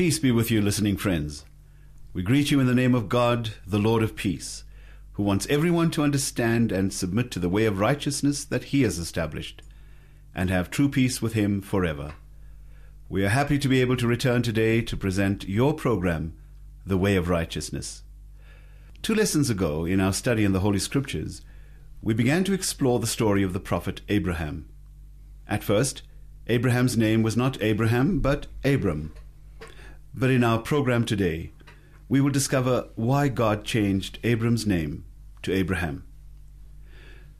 Peace be with you, listening friends. We greet you in the name of God, the Lord of peace, who wants everyone to understand and submit to the way of righteousness that He has established, and have true peace with Him forever. We are happy to be able to return today to present your program, The Way of Righteousness. Two lessons ago, in our study in the Holy Scriptures, we began to explore the story of the prophet Abraham. At first, Abraham's name was not Abraham, but Abram. But in our program today, we will discover why God changed Abram's name to Abraham.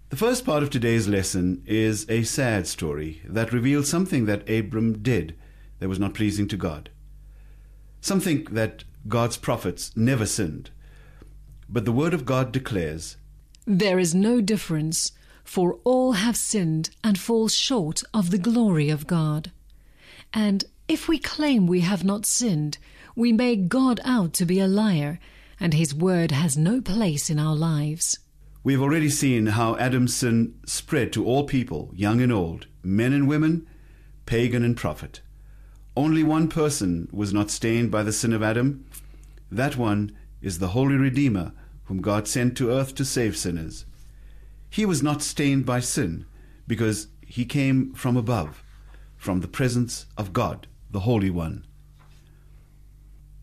The first part of today's lesson is a sad story that reveals something that Abram did that was not pleasing to God. Some think that God's prophets never sinned, but the Word of God declares There is no difference, for all have sinned and fall short of the glory of God. And if we claim we have not sinned, we make God out to be a liar, and his word has no place in our lives. We have already seen how Adam's sin spread to all people, young and old, men and women, pagan and prophet. Only one person was not stained by the sin of Adam. That one is the Holy Redeemer, whom God sent to earth to save sinners. He was not stained by sin, because he came from above, from the presence of God, the Holy One.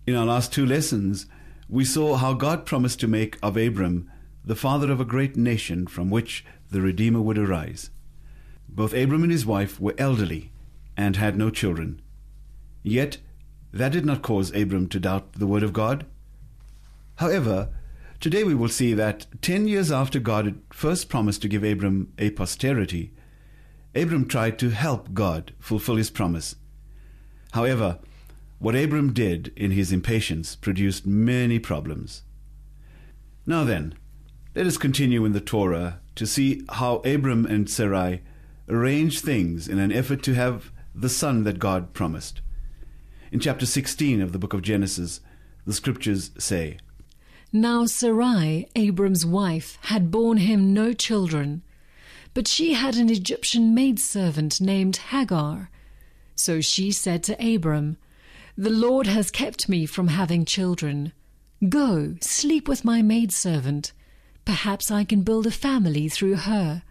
In our last two lessons, we saw how God promised to make of Abram the father of a great nation from which the Redeemer would arise. Both Abram and his wife were elderly and had no children. Yet that did not cause Abram to doubt the word of God. However, today we will see that ten years after God had first promised to give Abram a posterity, Abram tried to help God fulfill his promise. However, what Abram did in his impatience produced many problems. Now then, let us continue in the Torah to see how Abram and Sarai arranged things in an effort to have the son that God promised. In chapter 16 of the book of Genesis, the scriptures say, Now Sarai, Abram's wife, had borne him no children, but she had an Egyptian maidservant named Hagar. So she said to Abram, The Lord has kept me from having children. Go, sleep with my maidservant. Perhaps I can build a family through her.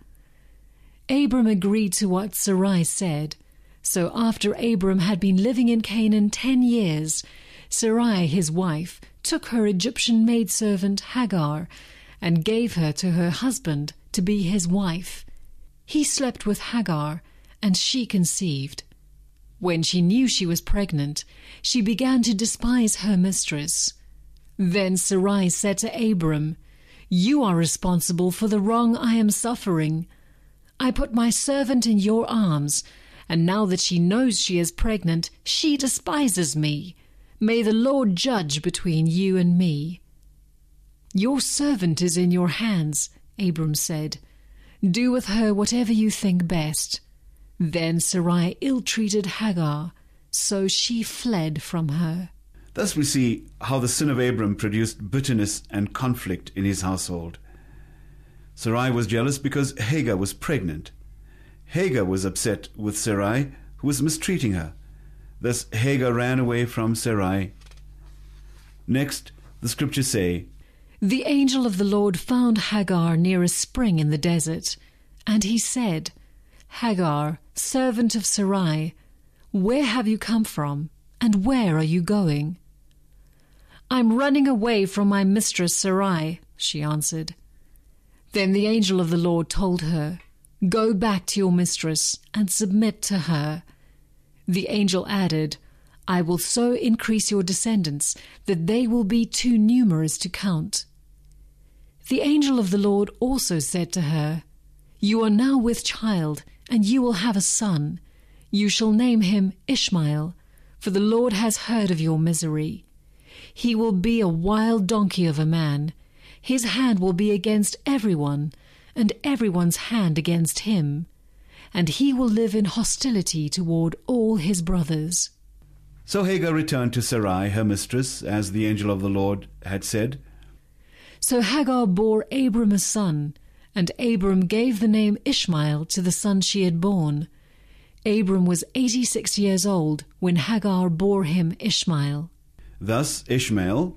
Abram agreed to what Sarai said. So after Abram had been living in Canaan ten years, Sarai, his wife, took her Egyptian maidservant Hagar and gave her to her husband to be his wife. He slept with Hagar, and she conceived. When she knew she was pregnant, she began to despise her mistress. Then Sarai said to Abram, You are responsible for the wrong I am suffering. I put my servant in your arms, and now that she knows she is pregnant, she despises me. May the Lord judge between you and me. Your servant is in your hands, Abram said. Do with her whatever you think best. Then Sarai ill treated Hagar, so she fled from her. Thus we see how the sin of Abram produced bitterness and conflict in his household. Sarai was jealous because Hagar was pregnant. Hagar was upset with Sarai, who was mistreating her. Thus Hagar ran away from Sarai. Next, the scriptures say, The angel of the Lord found Hagar near a spring in the desert, and he said, Hagar, servant of Sarai, where have you come from, and where are you going? I'm running away from my mistress Sarai, she answered. Then the angel of the Lord told her, Go back to your mistress and submit to her. The angel added, I will so increase your descendants that they will be too numerous to count. The angel of the Lord also said to her, You are now with child, and you will have a son. You shall name him Ishmael, for the Lord has heard of your misery. He will be a wild donkey of a man. His hand will be against everyone, and everyone's hand against him. And he will live in hostility toward all his brothers. So Hagar returned to Sarai, her mistress, as the angel of the Lord had said. So Hagar bore Abram a son, and Abram gave the name Ishmael to the son she had borne. Abram was 86 years old when Hagar bore him Ismail. Thus Ishmael,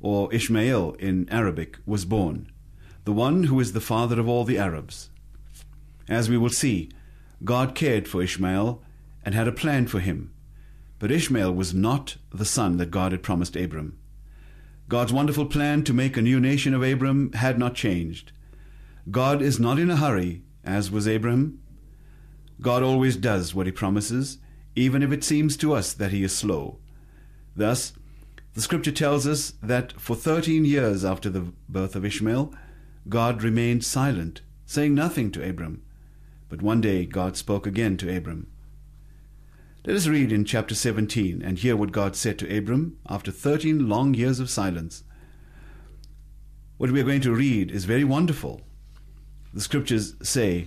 or Ishmael in Arabic, was born, the one who is the father of all the Arabs. As we will see, God cared for Ishmael and had a plan for him, but Ishmael was not the son that God had promised Abram. God's wonderful plan to make a new nation of Abram had not changed. God is not in a hurry, as was Abraham. God always does what he promises, even if it seems to us that he is slow. Thus, the scripture tells us that for thirteen years after the birth of Ishmael, God remained silent, saying nothing to Abram. But one day God spoke again to Abram. Let us read in chapter 17 and hear what God said to Abram after 13 long years of silence. What we are going to read is very wonderful. The scriptures say,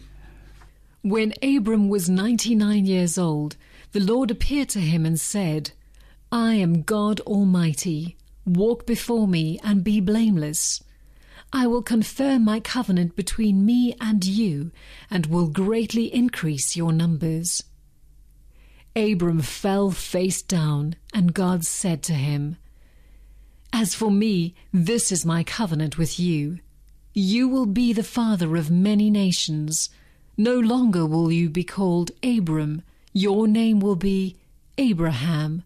When Abram was 99 years old, the Lord appeared to him and said, I am God Almighty. Walk before me and be blameless. I will confirm my covenant between me and you, and will greatly increase your numbers. Abram fell face down, and God said to him, As for me, this is my covenant with you. You will be the father of many nations. No longer will you be called Abram, your name will be Abraham,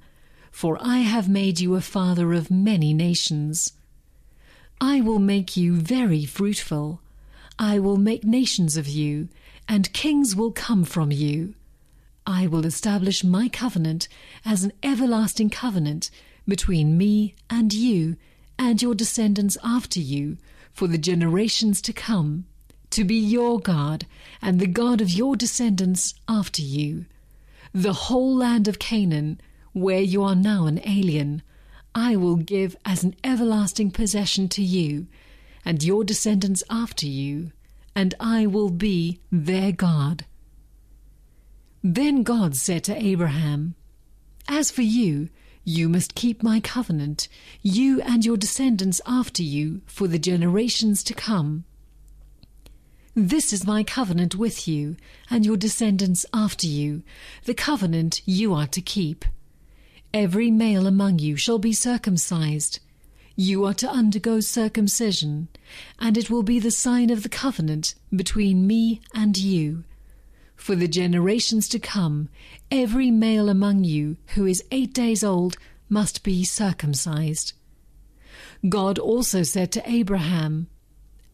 for I have made you a father of many nations. I will make you very fruitful. I will make nations of you, and kings will come from you. I will establish my covenant as an everlasting covenant between me and you and your descendants after you for the generations to come, to be your God and the God of your descendants after you. The whole land of Canaan, where you are now an alien, I will give as an everlasting possession to you and your descendants after you, and I will be their God. Then God said to Abraham, As for you, you must keep my covenant, you and your descendants after you, for the generations to come. This is my covenant with you and your descendants after you, the covenant you are to keep. Every male among you shall be circumcised. You are to undergo circumcision, and it will be the sign of the covenant between me and you for the generations to come, every male among you who is eight days old must be circumcised. God also said to Abraham,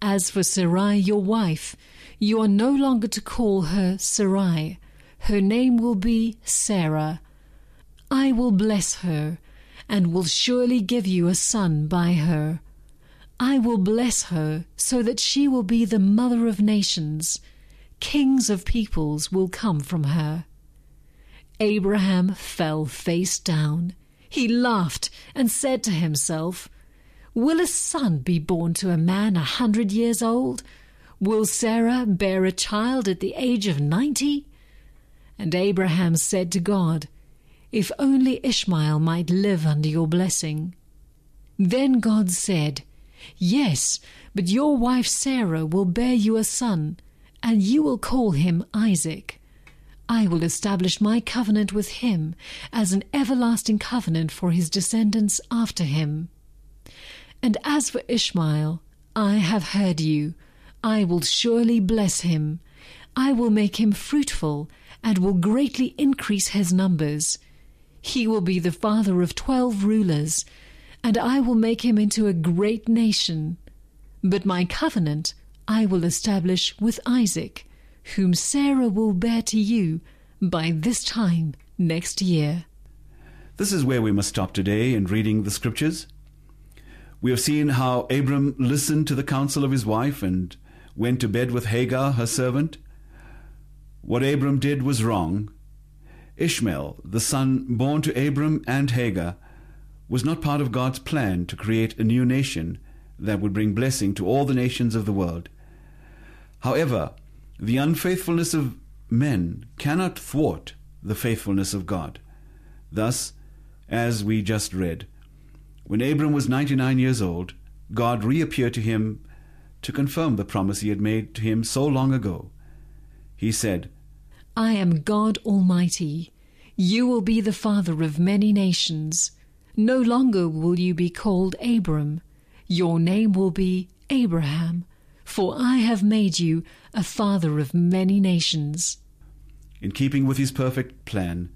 As for Sarai your wife, you are no longer to call her Sarai. Her name will be Sarah. I will bless her, and will surely give you a son by her. I will bless her, so that she will be the mother of nations Kings of peoples will come from her. Abraham fell face down. He laughed and said to himself, Will a son be born to a man a hundred years old? Will Sarah bear a child at the age of ninety? And Abraham said to God, If only Ishmael might live under your blessing. Then God said, Yes, but your wife Sarah will bear you a son and you will call him Isaac. I will establish my covenant with him as an everlasting covenant for his descendants after him. And as for Ishmael, I have heard you. I will surely bless him. I will make him fruitful and will greatly increase his numbers. He will be the father of twelve rulers, and I will make him into a great nation. But my covenant I will establish with Isaac, whom Sarah will bear to you by this time next year. This is where we must stop today in reading the scriptures. We have seen how Abram listened to the counsel of his wife and went to bed with Hagar, her servant. What Abram did was wrong. Ishmael, the son born to Abram and Hagar, was not part of God's plan to create a new nation that would bring blessing to all the nations of the world. However, the unfaithfulness of men cannot thwart the faithfulness of God. Thus, as we just read, when Abram was 99 years old, God reappeared to him to confirm the promise he had made to him so long ago. He said, I am God Almighty. You will be the father of many nations. No longer will you be called Abram. Your name will be Abraham, for I have made you a father of many nations. In keeping with his perfect plan,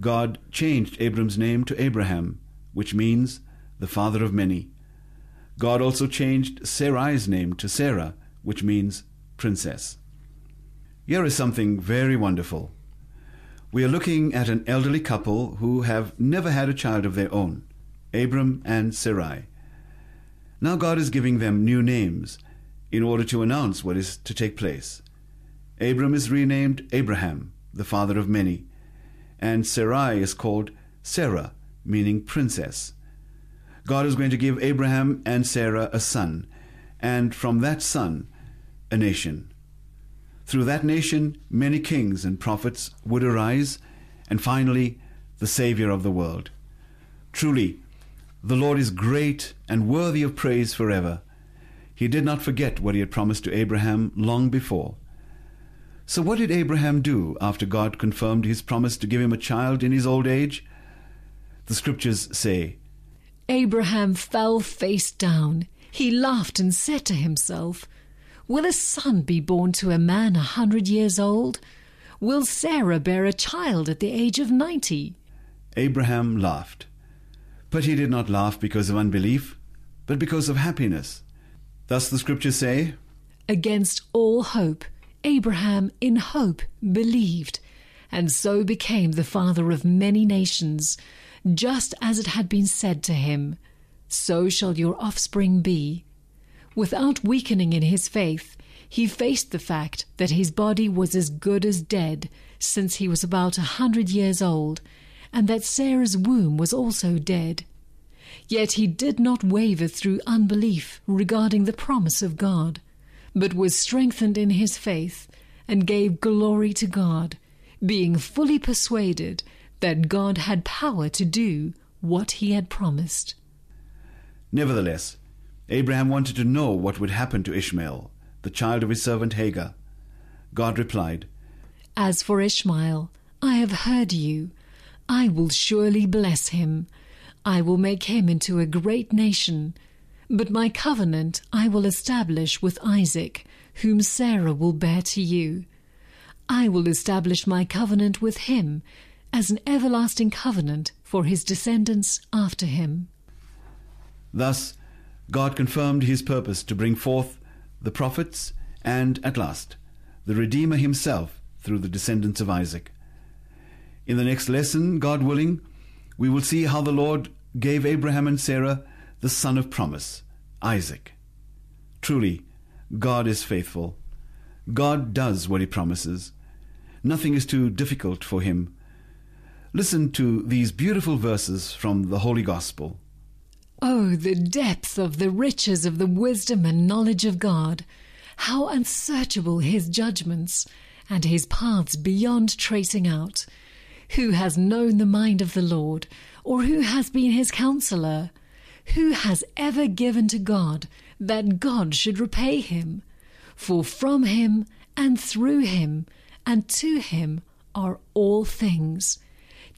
God changed Abram's name to Abraham, which means the father of many. God also changed Sarai's name to Sarah, which means princess. Here is something very wonderful. We are looking at an elderly couple who have never had a child of their own, Abram and Sarai. Now God is giving them new names in order to announce what is to take place. Abram is renamed Abraham, the father of many, and Sarai is called Sarah, meaning princess. God is going to give Abraham and Sarah a son, and from that son, a nation. Through that nation, many kings and prophets would arise, and finally, the Savior of the world. Truly, the Lord is great and worthy of praise forever. He did not forget what he had promised to Abraham long before. So, what did Abraham do after God confirmed his promise to give him a child in his old age? The scriptures say Abraham fell face down. He laughed and said to himself, Will a son be born to a man a hundred years old? Will Sarah bear a child at the age of ninety? Abraham laughed. But he did not laugh because of unbelief, but because of happiness. Thus the scriptures say, Against all hope, Abraham in hope believed, and so became the father of many nations, just as it had been said to him, So shall your offspring be. Without weakening in his faith, he faced the fact that his body was as good as dead since he was about a hundred years old, and that Sarah's womb was also dead. Yet he did not waver through unbelief regarding the promise of God, but was strengthened in his faith and gave glory to God, being fully persuaded that God had power to do what he had promised. Nevertheless, Abraham wanted to know what would happen to Ishmael, the child of his servant Hagar. God replied, As for Ishmael, I have heard you. I will surely bless him. I will make him into a great nation. But my covenant I will establish with Isaac, whom Sarah will bear to you. I will establish my covenant with him as an everlasting covenant for his descendants after him. Thus, God confirmed his purpose to bring forth the prophets and, at last, the Redeemer himself through the descendants of Isaac. In the next lesson, God willing, we will see how the Lord gave Abraham and Sarah the son of promise, Isaac. Truly, God is faithful. God does what he promises. Nothing is too difficult for him. Listen to these beautiful verses from the Holy Gospel. Oh, the depth of the riches of the wisdom and knowledge of God! How unsearchable his judgments, and his paths beyond tracing out! Who has known the mind of the Lord, or who has been his counselor? Who has ever given to God that God should repay him? For from him, and through him, and to him are all things.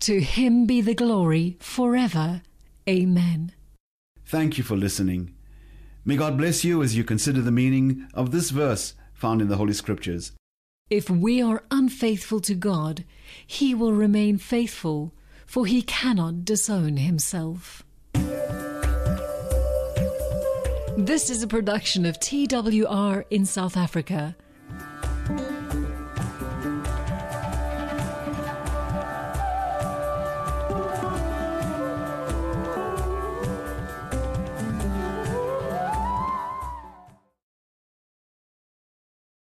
To him be the glory forever. Amen. Thank you for listening. May God bless you as you consider the meaning of this verse found in the Holy Scriptures. If we are unfaithful to God, he will remain faithful, for he cannot disown himself. This is a production of TWR in South Africa